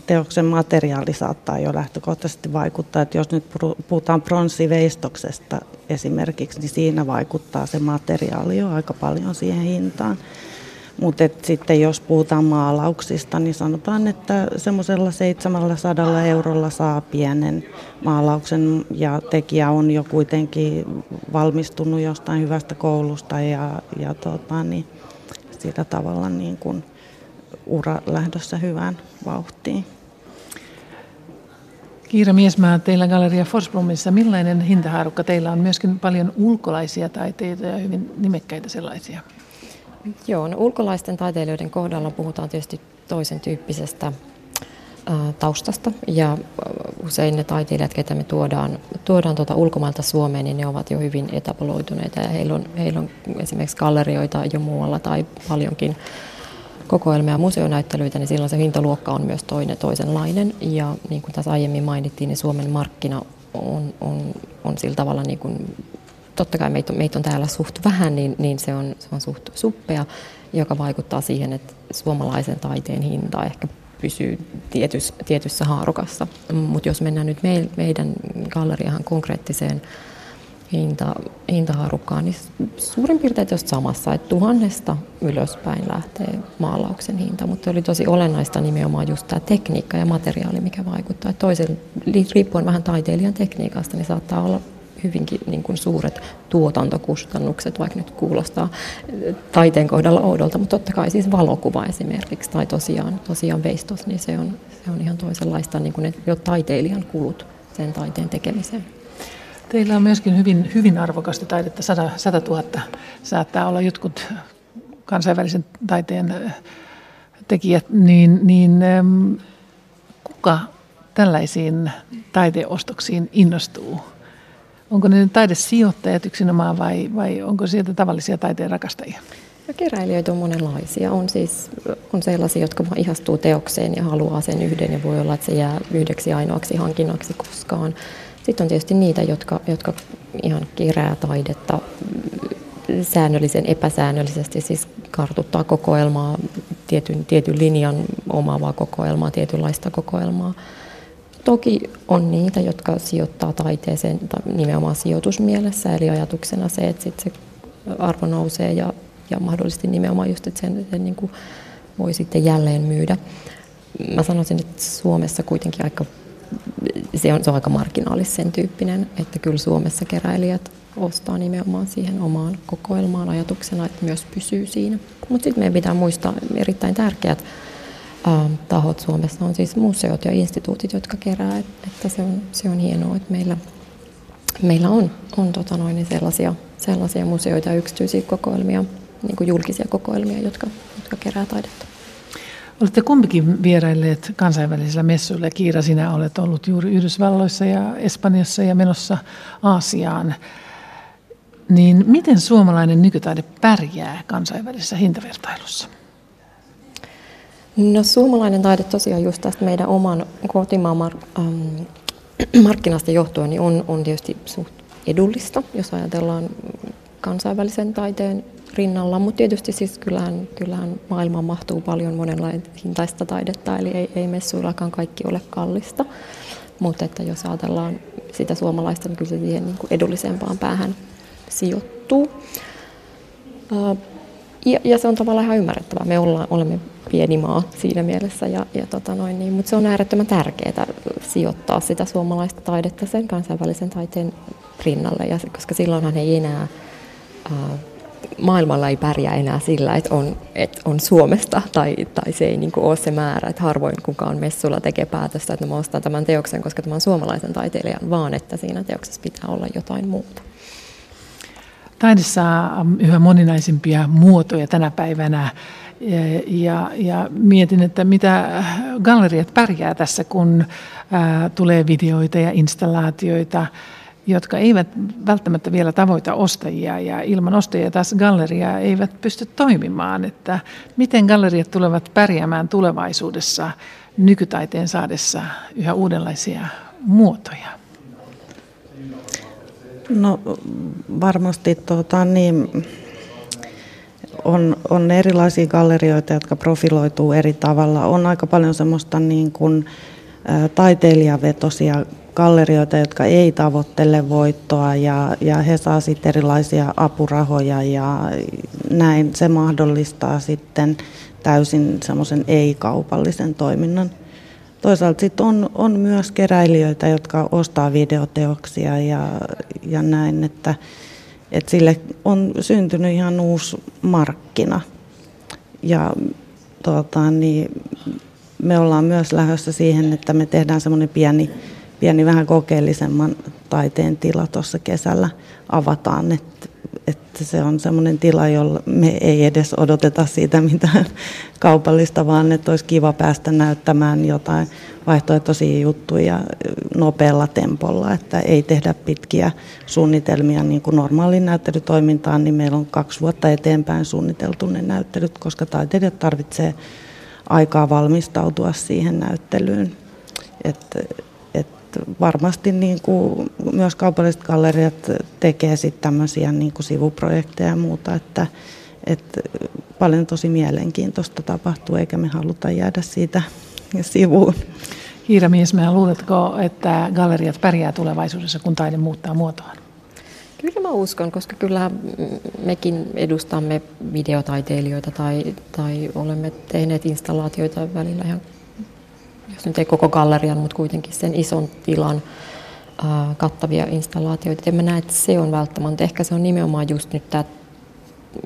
teoksen materiaali saattaa jo lähtökohtaisesti vaikuttaa. Että jos nyt puhutaan pronssiveistoksesta esimerkiksi, niin siinä vaikuttaa se materiaali jo aika paljon siihen hintaan. Mutta sitten jos puhutaan maalauksista, niin sanotaan, että semmoisella 700 eurolla saa pienen maalauksen ja tekijä on jo kuitenkin valmistunut jostain hyvästä koulusta ja, ja tota, niin sitä tavalla niin kuin ura lähdössä hyvään vauhtiin. Kiira Miesmaa, teillä Galleria Forsblomissa, millainen hintahaarukka teillä on? Myöskin paljon ulkolaisia taiteita ja hyvin nimekkäitä sellaisia. Joo, no ulkolaisten taiteilijoiden kohdalla puhutaan tietysti toisen tyyppisestä taustasta ja usein ne taiteilijat, ketä me tuodaan, tuodaan tuota ulkomailta Suomeen, niin ne ovat jo hyvin etaboloituneita ja heillä on, heillä on esimerkiksi gallerioita jo muualla tai paljonkin kokoelmia ja museonäyttelyitä, niin silloin se hintaluokka on myös toinen, toisenlainen. Ja niin kuin tässä aiemmin mainittiin, niin Suomen markkina on, on, on sillä tavalla, niin kuin, totta kai meitä on, meitä on täällä suht vähän, niin, niin se, on, se on suht suppea, joka vaikuttaa siihen, että suomalaisen taiteen hinta ehkä pysyy tietyssä, tietyssä haarukassa. Mutta jos mennään nyt me, meidän galleriahan konkreettiseen hinta, hintaharukkaan, niin suurin piirtein just samassa, että tuhannesta ylöspäin lähtee maalauksen hinta, mutta oli tosi olennaista nimenomaan just tämä tekniikka ja materiaali, mikä vaikuttaa. Toisen, riippuen vähän taiteilijan tekniikasta, niin saattaa olla hyvinkin niin kuin suuret tuotantokustannukset, vaikka nyt kuulostaa taiteen kohdalla oudolta, mutta totta kai siis valokuva esimerkiksi tai tosiaan, tosiaan veistos, niin se on, se on ihan toisenlaista niin kuin ne jo taiteilijan kulut sen taiteen tekemiseen. Teillä on myöskin hyvin, hyvin arvokasta taidetta, 100, 100 000 saattaa olla jotkut kansainvälisen taiteen tekijät, niin, niin kuka tällaisiin taiteostoksiin innostuu? Onko ne taidesijoittajat yksinomaan vai, vai onko sieltä tavallisia taiteen rakastajia? Ja keräilijöitä on monenlaisia. On siis on sellaisia, jotka ihastuu teokseen ja haluaa sen yhden ja voi olla, että se jää yhdeksi ainoaksi hankinnaksi koskaan. Sitten on tietysti niitä, jotka, jotka ihan kerää taidetta säännöllisen, epäsäännöllisesti, siis kartuttaa kokoelmaa, tietyn, tietyn linjan omaavaa kokoelmaa, tietynlaista kokoelmaa. Toki on niitä, jotka sijoittaa taiteeseen nimenomaan sijoitusmielessä, eli ajatuksena se, että sit se arvo nousee ja, ja mahdollisesti nimenomaan just, että sen, sen niin kuin voi sitten jälleen myydä. Mä sanoisin, että Suomessa kuitenkin aika se on, se on aika marginaalisen tyyppinen, että kyllä Suomessa keräilijät ostaa nimenomaan siihen omaan kokoelmaan ajatuksena, että myös pysyy siinä. Mutta sitten meidän pitää muistaa erittäin tärkeät ä, tahot Suomessa on siis museot ja instituutit, jotka kerää, että se on, se on hienoa, että meillä, meillä on, on tota noin, sellaisia, sellaisia museoita ja yksityisiä kokoelmia, niin kuin julkisia kokoelmia, jotka, jotka kerää taidetta. Olette kumpikin vierailleet kansainvälisillä messuilla. Kiira, sinä olet ollut juuri Yhdysvalloissa ja Espanjassa ja menossa Aasiaan. Niin miten suomalainen nykytaide pärjää kansainvälisessä hintavertailussa? No suomalainen taide tosiaan just tästä meidän oman kotimaan mar- ähm, markkinasta johtuen niin on, on tietysti suht edullista, jos ajatellaan kansainvälisen taiteen rinnalla, mutta tietysti siis kyllähän, kyllähän maailmaan mahtuu paljon monenlaista hintaista taidetta, eli ei, ei messuillakaan kaikki ole kallista. Mutta että jos ajatellaan sitä suomalaista, niin kyllä se siihen niin kuin edullisempaan päähän sijoittuu. Ja, ja se on tavallaan ihan ymmärrettävää. Me ollaan, olemme pieni maa siinä mielessä, ja, ja tota noin, niin, mutta se on äärettömän tärkeää sijoittaa sitä suomalaista taidetta sen kansainvälisen taiteen rinnalle, ja, koska silloinhan ei enää maailmalla ei pärjää enää sillä, että on, että on Suomesta tai, tai se ei niin ole se määrä, että harvoin kukaan messulla tekee päätöstä, että mä ostan tämän teoksen, koska tämä on suomalaisen taiteilijan, vaan että siinä teoksessa pitää olla jotain muuta. Taide saa yhä moninaisimpia muotoja tänä päivänä ja, ja mietin, että mitä galleriat pärjää tässä, kun ää, tulee videoita ja installaatioita jotka eivät välttämättä vielä tavoita ostajia ja ilman ostajia taas galleria eivät pysty toimimaan. Että miten galleriat tulevat pärjäämään tulevaisuudessa nykytaiteen saadessa yhä uudenlaisia muotoja? No varmasti tuota, niin, on, on erilaisia gallerioita, jotka profiloituu eri tavalla. On aika paljon semmoista niin kuin, taiteilijavetosia gallerioita, jotka ei tavoittele voittoa ja, ja he saa sitten erilaisia apurahoja ja näin se mahdollistaa sitten täysin semmoisen ei-kaupallisen toiminnan. Toisaalta sitten on, on myös keräilijöitä, jotka ostaa videoteoksia ja, ja näin, että, että sille on syntynyt ihan uusi markkina. Ja tuota, niin me ollaan myös lähdössä siihen, että me tehdään semmoinen pieni, pieni vähän kokeellisemman taiteen tila tuossa kesällä. Avataan, että, että se on semmoinen tila, jolla me ei edes odoteta siitä mitään kaupallista, vaan että olisi kiva päästä näyttämään jotain vaihtoehtoisia juttuja nopealla tempolla, että ei tehdä pitkiä suunnitelmia niin kuin normaaliin näyttelytoimintaan, niin meillä on kaksi vuotta eteenpäin suunniteltu ne näyttelyt, koska taiteilijat tarvitsee aikaa valmistautua siihen näyttelyyn. Et, et varmasti niin kuin myös kaupalliset galleriat tekee sitten tämmöisiä niin kuin sivuprojekteja ja muuta, että et paljon tosi mielenkiintoista tapahtuu, eikä me haluta jäädä siitä sivuun. Hiira Miesmä, luuletko, että galleriat pärjää tulevaisuudessa, kun taide muuttaa muotoaan? Kyllä mä uskon, koska kyllä mekin edustamme videotaiteilijoita tai, tai olemme tehneet installaatioita välillä ihan, jos nyt ei koko gallerian, mutta kuitenkin sen ison tilan kattavia installaatioita. En mä näe, että se on välttämättä. Ehkä se on nimenomaan just nyt tämä,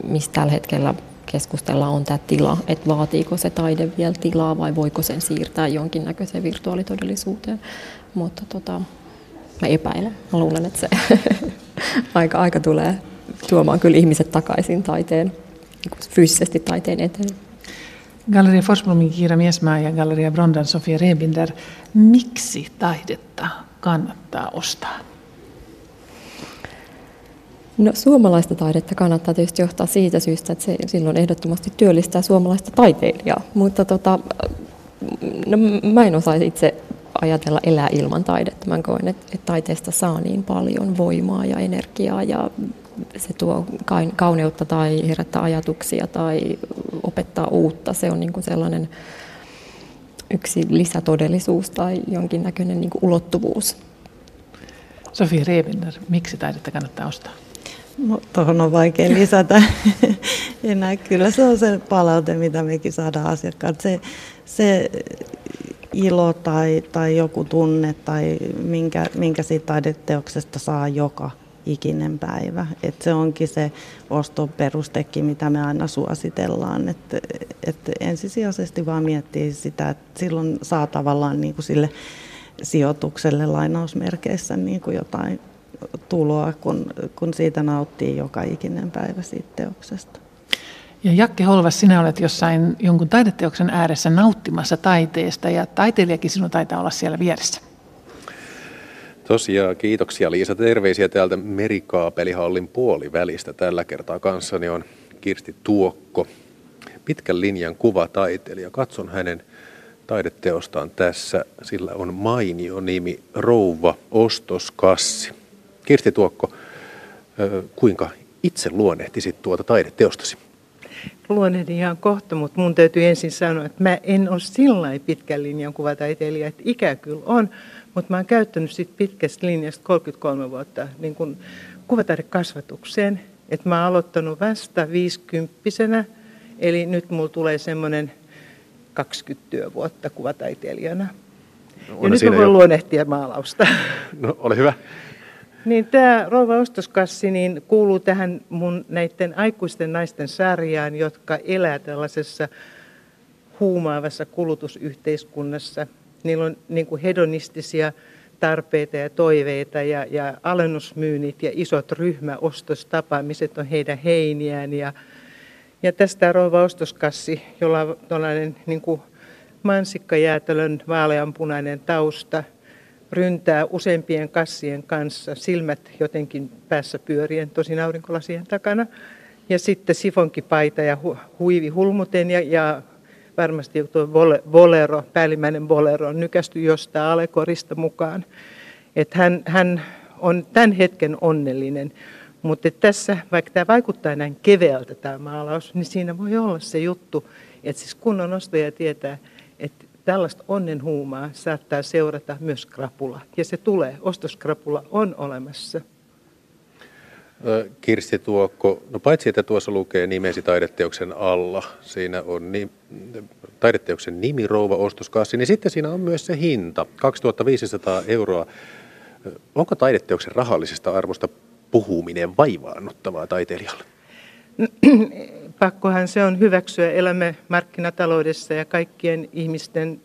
mistä tällä hetkellä keskustellaan, on tämä tila, että vaatiiko se taide vielä tilaa vai voiko sen siirtää jonkinnäköiseen virtuaalitodellisuuteen. Mutta tota, mä epäilen. Mä luulen, että se aika, aika tulee tuomaan kyllä ihmiset takaisin taiteen, niin fyysisesti taiteen eteen. Galleria Forsblomin Kiira Miesmaa ja Galleria Brondan Sofia Rebinder. Miksi taidetta kannattaa ostaa? No, suomalaista taidetta kannattaa tietysti johtaa siitä syystä, että se silloin ehdottomasti työllistää suomalaista taiteilijaa. Mutta tota, no, mä en osaa itse ajatella elää ilman taidetta. Mä koen, että, että taiteesta saa niin paljon voimaa ja energiaa ja se tuo kauneutta tai herättää ajatuksia tai opettaa uutta. Se on niin kuin sellainen yksi lisätodellisuus tai jonkinnäköinen niin kuin ulottuvuus. Sofia Rebinder, miksi taidetta kannattaa ostaa? No, tuohon on vaikea lisätä enää. Kyllä se on se palaute, mitä mekin saadaan asiakkaat. Se, se ilo tai, tai joku tunne tai minkä, minkä siitä taideteoksesta saa joka ikinen päivä. Et se onkin se ostoperustekin, mitä me aina suositellaan. Että et ensisijaisesti vaan miettii sitä, että silloin saa tavallaan niin kuin sille sijoitukselle lainausmerkeissä niin kuin jotain tuloa, kun, kun siitä nauttii joka ikinen päivä siitä teoksesta. Ja Jakke Holvas, sinä olet jossain jonkun taideteoksen ääressä nauttimassa taiteesta ja taiteilijakin sinun taitaa olla siellä vieressä. Tosiaan, kiitoksia Liisa. Terveisiä täältä Merikaapelihallin puolivälistä. Tällä kertaa kanssani on Kirsti Tuokko, pitkän linjan kuvataiteilija. Katson hänen taideteostaan tässä. Sillä on mainio nimi Rouva Ostoskassi. Kirsti Tuokko, kuinka itse luonnehtisit tuota taideteostasi? luonnehdin ihan kohta, mutta mun täytyy ensin sanoa, että mä en ole sillä pitkän linjan kuvataiteilija, että ikä kyllä on, mutta mä oon käyttänyt sit pitkästä linjasta 33 vuotta niin kun kuvataidekasvatukseen. Että mä oon aloittanut vasta 50 eli nyt mulla tulee semmoinen 20 työvuotta kuvataiteilijana. No, ja nyt mä voin jo... luonnehtia maalausta. No, ole hyvä. Niin tämä Rouva Ostoskassi niin kuuluu tähän mun näiden aikuisten naisten sarjaan, jotka elää tällaisessa huumaavassa kulutusyhteiskunnassa. Niillä on niin kuin hedonistisia tarpeita ja toiveita ja, ja alennusmyynnit ja isot ryhmäostostapaamiset on heidän heiniään. Ja, ja tästä Rouva Ostoskassi, jolla on tällainen niin kuin mansikkajäätelön vaaleanpunainen tausta – ryntää useampien kassien kanssa, silmät jotenkin päässä pyörien, tosin aurinkolasien takana. Ja sitten sifonkipaita ja hu- huivi hulmuten ja, ja varmasti tuo bolero, päällimmäinen bolero nykästy jostain alekorista mukaan. Että hän, hän on tämän hetken onnellinen. Mutta tässä, vaikka tämä vaikuttaa näin keveältä tämä maalaus, niin siinä voi olla se juttu, että siis kunnon ostaja tietää, että tällaista onnenhuumaa saattaa seurata myös krapula. Ja se tulee, ostoskrapula on olemassa. Kirsti Tuokko, no paitsi että tuossa lukee nimesi taideteoksen alla, siinä on ni, taideteoksen nimi Rouva ostoskassi, niin sitten siinä on myös se hinta, 2500 euroa. Onko taideteoksen rahallisesta arvosta puhuminen vaivaannuttavaa taiteilijalle? Pakkohan se on hyväksyä. Elämme markkinataloudessa ja kaikkien ihmisten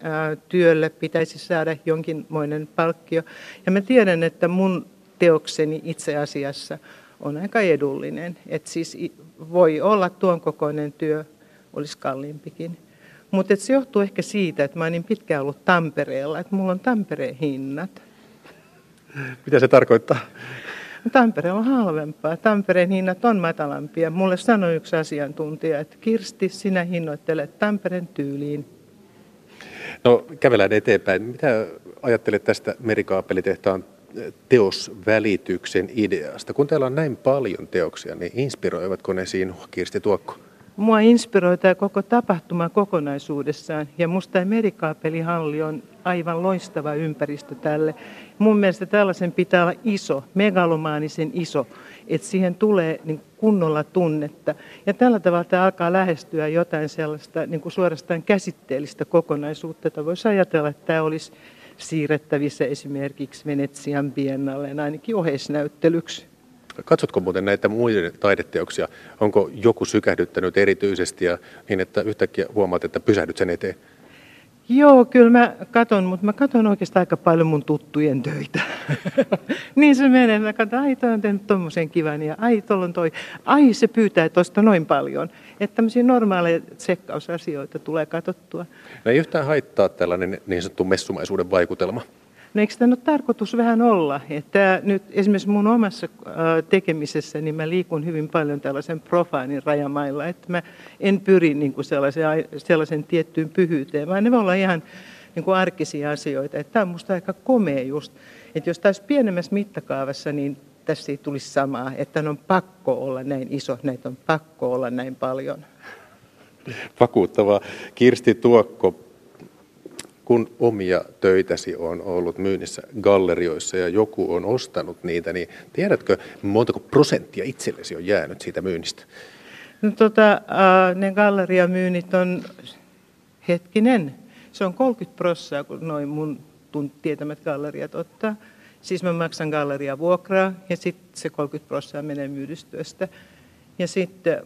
työlle pitäisi saada jonkinmoinen palkkio. Ja mä tiedän, että mun teokseni itse asiassa on aika edullinen. Että siis voi olla tuon kokoinen työ, olisi kalliimpikin. Mutta se johtuu ehkä siitä, että mä oon niin pitkään ollut Tampereella, että mulla on Tampereen hinnat. Mitä se tarkoittaa? Tampereella on halvempaa. Tampereen hinnat on matalampia. Mulle sanoi yksi asiantuntija, että Kirsti, sinä hinnoittelet Tampereen tyyliin. No kävelään eteenpäin. Mitä ajattelet tästä merikaapelitehtaan teosvälityksen ideasta? Kun täällä on näin paljon teoksia, niin inspiroivatko ne sinua, Kirsti Tuokko? Mua inspiroi tämä koko tapahtuma kokonaisuudessaan ja musta tämä merikaapelihalli on aivan loistava ympäristö tälle. Mun mielestä tällaisen pitää olla iso, megalomaanisen iso, että siihen tulee niin kunnolla tunnetta. Ja tällä tavalla tämä alkaa lähestyä jotain sellaista niin kuin suorastaan käsitteellistä kokonaisuutta, että voisi ajatella, että tämä olisi siirrettävissä esimerkiksi Venetsian biennalleen ainakin oheisnäyttelyksi. Katsotko muuten näitä muiden taideteoksia? Onko joku sykähdyttänyt erityisesti ja niin, että yhtäkkiä huomaat, että pysähdyt sen eteen? Joo, kyllä mä katon, mutta mä katon oikeastaan aika paljon mun tuttujen töitä. niin se menee, mä katon, ai toi on tehnyt tommosen kivan ja ai tuolla on toi, ai se pyytää tuosta noin paljon. Että tämmöisiä normaaleja tsekkausasioita tulee katsottua. No ei yhtään haittaa tällainen niin sanottu messumaisuuden vaikutelma. No eikö tämä ole tarkoitus vähän olla? Että nyt esimerkiksi mun omassa tekemisessä niin mä liikun hyvin paljon tällaisen profaanin rajamailla, että mä en pyri niin kuin sellaisen, sellaisen tiettyyn pyhyyteen, vaan ne voi olla ihan niin kuin arkisia asioita. Että tämä on musta aika komea just, että jos taas pienemmässä mittakaavassa, niin tässä ei tulisi samaa, että on pakko olla näin iso, näitä on pakko olla näin paljon. Vakuuttavaa. Kirsti Tuokko, kun omia töitäsi on ollut myynnissä gallerioissa ja joku on ostanut niitä, niin tiedätkö, montako prosenttia itsellesi on jäänyt siitä myynnistä? No, tota, ne galleriamyynnit on hetkinen. Se on 30 prosenttia, kun noin mun tietämät galleriat ottaa. Siis mä maksan galleria vuokraa ja sitten se 30 prosenttia menee myydystyöstä. Ja sitten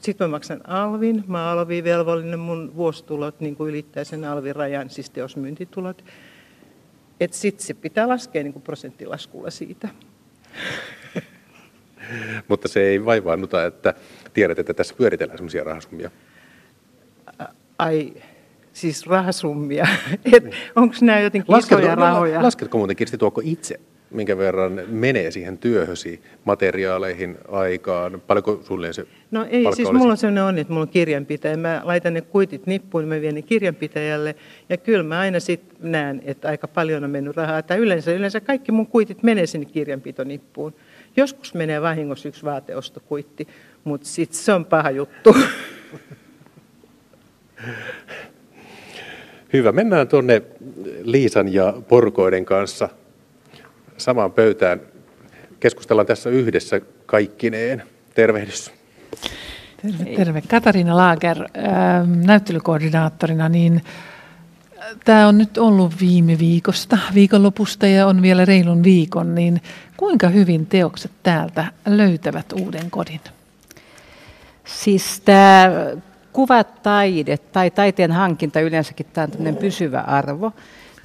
sit mä maksan alvin. Mä oon alvivelvollinen, mun vuositulot niin kuin ylittää sen alvirajan, siis teosmyyntitulot. Että sitten se pitää laskea niin kuin prosenttilaskulla siitä. Mutta se ei vaivaannuta, että tiedät, että tässä pyöritellään sellaisia rahasummia. Ai, siis rahasummia. Onko nämä jotenkin lasketko, isoja rahoja? Lasketko muuten Kirsti Tuokko itse minkä verran menee siihen työhösi, materiaaleihin, aikaan? Paljonko sulle se No ei, siis olisi? mulla on sellainen onni, että mulla on kirjanpitäjä. Mä laitan ne kuitit nippuun, mä vien ne kirjanpitäjälle. Ja kyllä mä aina sitten näen, että aika paljon on mennyt rahaa. Tai yleensä, yleensä kaikki mun kuitit menee sinne kirjanpitonippuun. Joskus menee vahingossa yksi vaateostokuitti, mutta sitten se on paha juttu. Hyvä. Mennään tuonne Liisan ja Porkoiden kanssa samaan pöytään. Keskustellaan tässä yhdessä kaikkineen. Tervehdys. Terve, terve. Katariina Laager, ähm, näyttelykoordinaattorina, niin äh, tämä on nyt ollut viime viikosta, viikonlopusta ja on vielä reilun viikon, niin kuinka hyvin teokset täältä löytävät uuden kodin? Siis tämä kuvataide tai taiteen hankinta yleensäkin tämä on pysyvä arvo.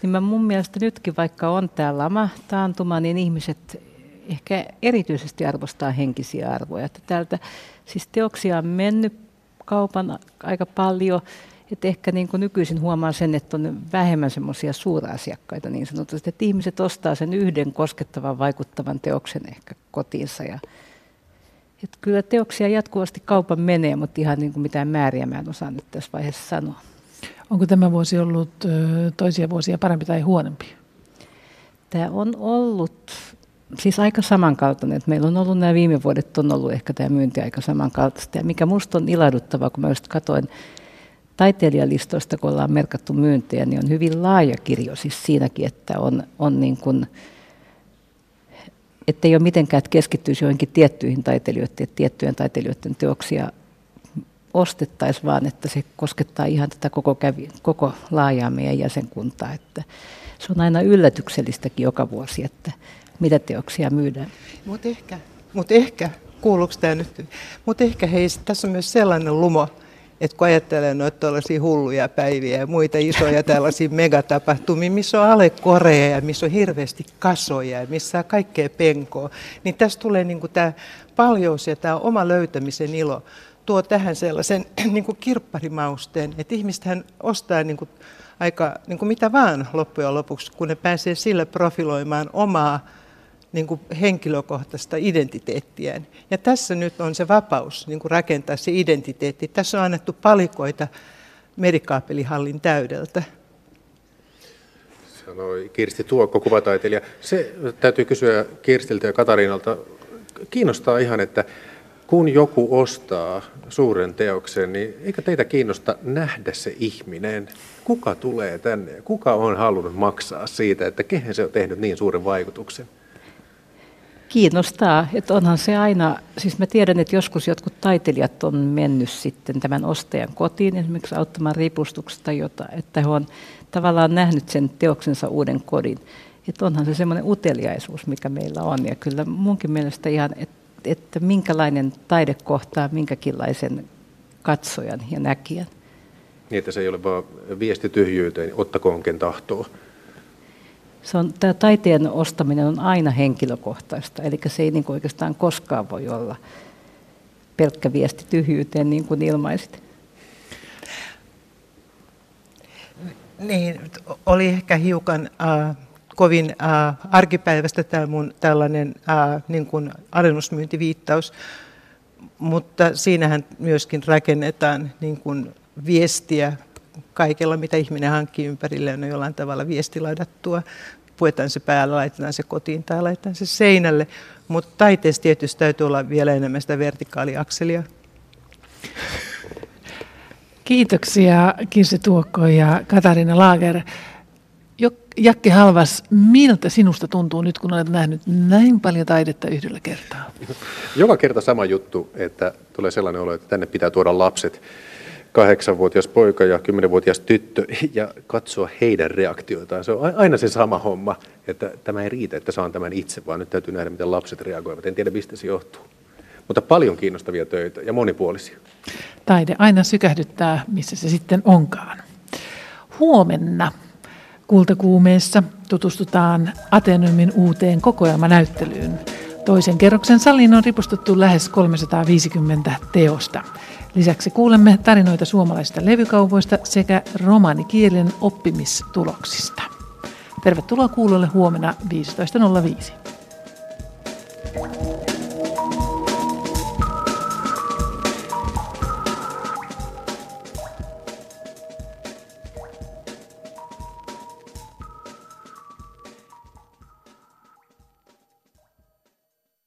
Niin mä mun mielestä nytkin, vaikka on tämä lama, taantuma, niin ihmiset ehkä erityisesti arvostaa henkisiä arvoja. Että täältä siis teoksia on mennyt kaupan aika paljon, että ehkä niin kuin nykyisin huomaa sen, että on vähemmän semmoisia suurasiakkaita niin sanotusti, että ihmiset ostaa sen yhden koskettavan vaikuttavan teoksen ehkä kotiinsa ja että kyllä teoksia jatkuvasti kaupan menee, mutta ihan niin kuin mitään määriä mä en osaa nyt tässä vaiheessa sanoa. Onko tämä vuosi ollut toisia vuosia parempi tai huonompi? Tämä on ollut siis aika samankaltainen. Että meillä on ollut nämä viime vuodet, on ollut ehkä tämä myynti aika samankaltaista. Ja mikä minusta on ilahduttavaa, kun mä just katsoin taiteilijalistoista, kun ollaan merkattu myyntejä, niin on hyvin laaja kirjo siis siinäkin, että on, on niin kuin, että ei ole mitenkään, että keskittyisi joihinkin tiettyihin taiteilijoiden tiettyjen taiteilijoiden teoksia ostettaisiin, vaan että se koskettaa ihan tätä koko, kävi, koko laajaa meidän jäsenkuntaa. Että se on aina yllätyksellistäkin joka vuosi, että mitä teoksia myydään. Mutta ehkä, mut ehkä, kuuluuko tämä nyt? Mutta ehkä hei, tässä on myös sellainen lumo, että kun ajattelee noita tällaisia hulluja päiviä ja muita isoja tällaisia megatapahtumia, missä on ale korea ja missä on hirveästi kasoja ja missä on kaikkea penkoa, niin tässä tulee niin tämä paljous ja tämä oma löytämisen ilo tuo tähän sellaisen niin kuin kirpparimausteen, että ihmistähän ostaa niin kuin aika niin kuin mitä vaan loppujen lopuksi, kun ne pääsee sillä profiloimaan omaa niin kuin henkilökohtaista identiteettiään. Ja tässä nyt on se vapaus niin kuin rakentaa se identiteetti. Tässä on annettu palikoita merikaapelihallin täydeltä. Sanoi Kirsti Tuokko, kuvataiteilija. Se täytyy kysyä Kirstiltä ja Katariinalta. Kiinnostaa ihan, että kun joku ostaa suuren teoksen, niin eikö teitä kiinnosta nähdä se ihminen? Kuka tulee tänne kuka on halunnut maksaa siitä, että kehen se on tehnyt niin suuren vaikutuksen? Kiinnostaa, että onhan se aina, siis mä tiedän, että joskus jotkut taiteilijat on mennyt sitten tämän ostajan kotiin esimerkiksi auttamaan ripustuksesta jota, että he on tavallaan nähnyt sen teoksensa uuden kodin. Että onhan se semmoinen uteliaisuus, mikä meillä on ja kyllä munkin mielestä ihan, että, että minkälainen taide kohtaa minkäkinlaisen katsojan ja näkijän. Niin, että se ei ole vain viesti tyhjyyteen, ottakoon ken tahtoo se on, tämä taiteen ostaminen on aina henkilökohtaista, eli se ei niin kuin oikeastaan koskaan voi olla pelkkä viesti tyhjyyteen, niin kuin ilmaisit. Niin, oli ehkä hiukan äh, kovin äh, arkipäivästä tämä mun tällainen äh, niin kuin alennusmyyntiviittaus, mutta siinähän myöskin rakennetaan niin kuin viestiä kaikella, mitä ihminen hankkii ympärilleen, on jollain tavalla viestilaidattua. Puetaan se päällä, laitetaan se kotiin tai laitetaan se seinälle. Mutta taiteessa tietysti täytyy olla vielä enemmän sitä vertikaaliakselia. Kiitoksia Kirsi Tuokko ja Katarina Laager. Jakke Halvas, miltä sinusta tuntuu nyt, kun olet nähnyt näin paljon taidetta yhdellä kertaa? Joka kerta sama juttu, että tulee sellainen olo, että tänne pitää tuoda lapset kahdeksanvuotias poika ja kymmenenvuotias tyttö ja katsoa heidän reaktioitaan. Se on aina se sama homma, että tämä ei riitä, että saan tämän itse, vaan nyt täytyy nähdä, miten lapset reagoivat. En tiedä, mistä se johtuu. Mutta paljon kiinnostavia töitä ja monipuolisia. Taide aina sykähdyttää, missä se sitten onkaan. Huomenna Kultakuumeessa tutustutaan Ateneumin uuteen kokoelmanäyttelyyn. Toisen kerroksen saliin on ripustettu lähes 350 teosta. Lisäksi kuulemme tarinoita suomalaisista levykaupoista sekä romanikielen oppimistuloksista. Tervetuloa kuulolle huomenna 15.05.